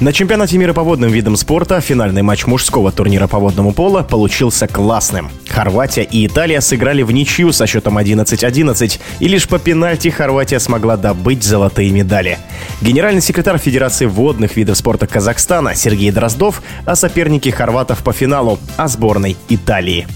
На чемпионате мира по водным видам спорта финальный матч мужского турнира по водному пола получился классным. Хорватия и Италия сыграли в ничью со счетом 11-11, и лишь по пенальти Хорватия смогла добыть золотые медали. Генеральный секретарь Федерации водных видов спорта Казахстана Сергей Дроздов о сопернике хорватов по финалу, о сборной Италии.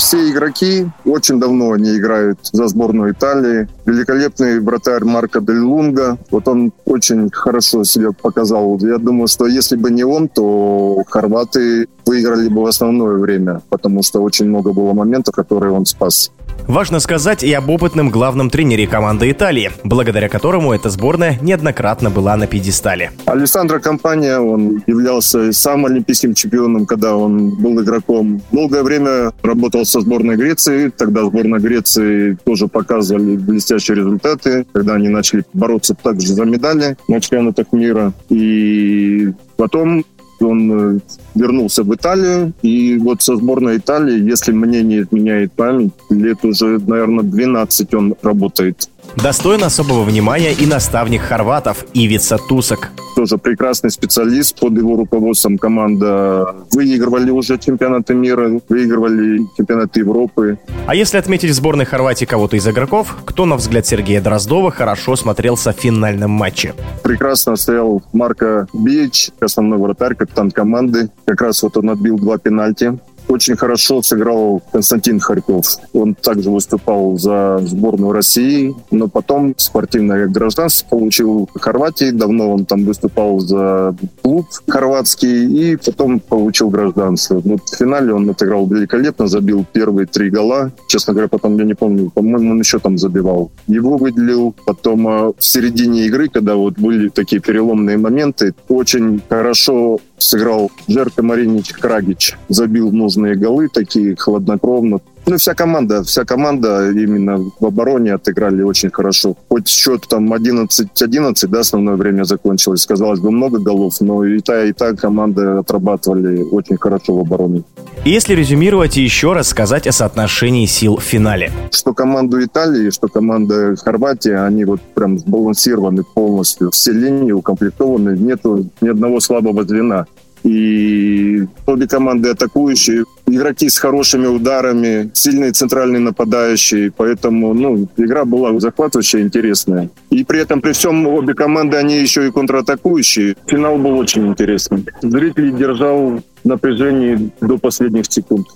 Все игроки очень давно не играют за сборную Италии. Великолепный вратарь Марко Дель Лунга. Вот он очень хорошо себя показал. Я думаю, что если бы не он, то хорваты выиграли бы в основное время, потому что очень много было моментов, которые он спас. Важно сказать и об опытном главном тренере команды Италии, благодаря которому эта сборная неоднократно была на пьедестале. Александра Компания, он являлся самым олимпийским чемпионом, когда он был игроком. Долгое время работал со сборной Греции, тогда сборная Греции тоже показывали блестящие результаты, когда они начали бороться также за медали на чемпионатах мира. И потом он э, вернулся в Италию, и вот со сборной Италии, если мне не изменяет память, лет уже, наверное, 12 он работает. Достоин особого внимания и наставник хорватов Ивица Тусак тоже прекрасный специалист. Под его руководством команда выигрывали уже чемпионаты мира, выигрывали чемпионаты Европы. А если отметить в сборной Хорватии кого-то из игроков, кто, на взгляд Сергея Дроздова, хорошо смотрелся в финальном матче? Прекрасно стоял Марко Бич, основной вратарь, капитан команды. Как раз вот он отбил два пенальти. Очень хорошо сыграл Константин Харьков. Он также выступал за сборную России, но потом спортивное гражданство получил в Хорватии. Давно он там выступал за клуб хорватский и потом получил гражданство. Ну, в финале он отыграл великолепно, забил первые три гола. Честно говоря, потом я не помню, по-моему, он еще там забивал. Его выделил. Потом а, в середине игры, когда вот были такие переломные моменты, очень хорошо сыграл Жерка Маринич Крагич. Забил нужные голы такие хладнокровно. Ну, вся команда, вся команда именно в обороне отыграли очень хорошо. Хоть счет там 11-11, да, основное время закончилось. Казалось бы, много голов, но и та, и та команда отрабатывали очень хорошо в обороне. Если резюмировать и еще раз сказать о соотношении сил в финале. Что команду Италии, что команда Хорватии, они вот прям сбалансированы полностью. Все линии укомплектованы, нету ни одного слабого звена. И обе команды атакующие, игроки с хорошими ударами, сильные центральные нападающие. Поэтому ну, игра была захватывающая, интересная. И при этом, при всем, обе команды, они еще и контратакующие. Финал был очень интересный. Зритель держал напряжение до последних секунд.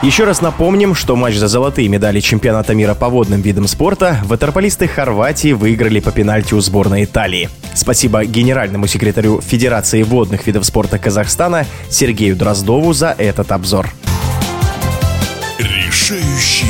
Еще раз напомним, что матч за золотые медали чемпионата мира по водным видам спорта ватерполисты Хорватии выиграли по пенальти у сборной Италии. Спасибо генеральному секретарю Федерации водных видов спорта Казахстана Сергею Дроздову за этот обзор. Решающий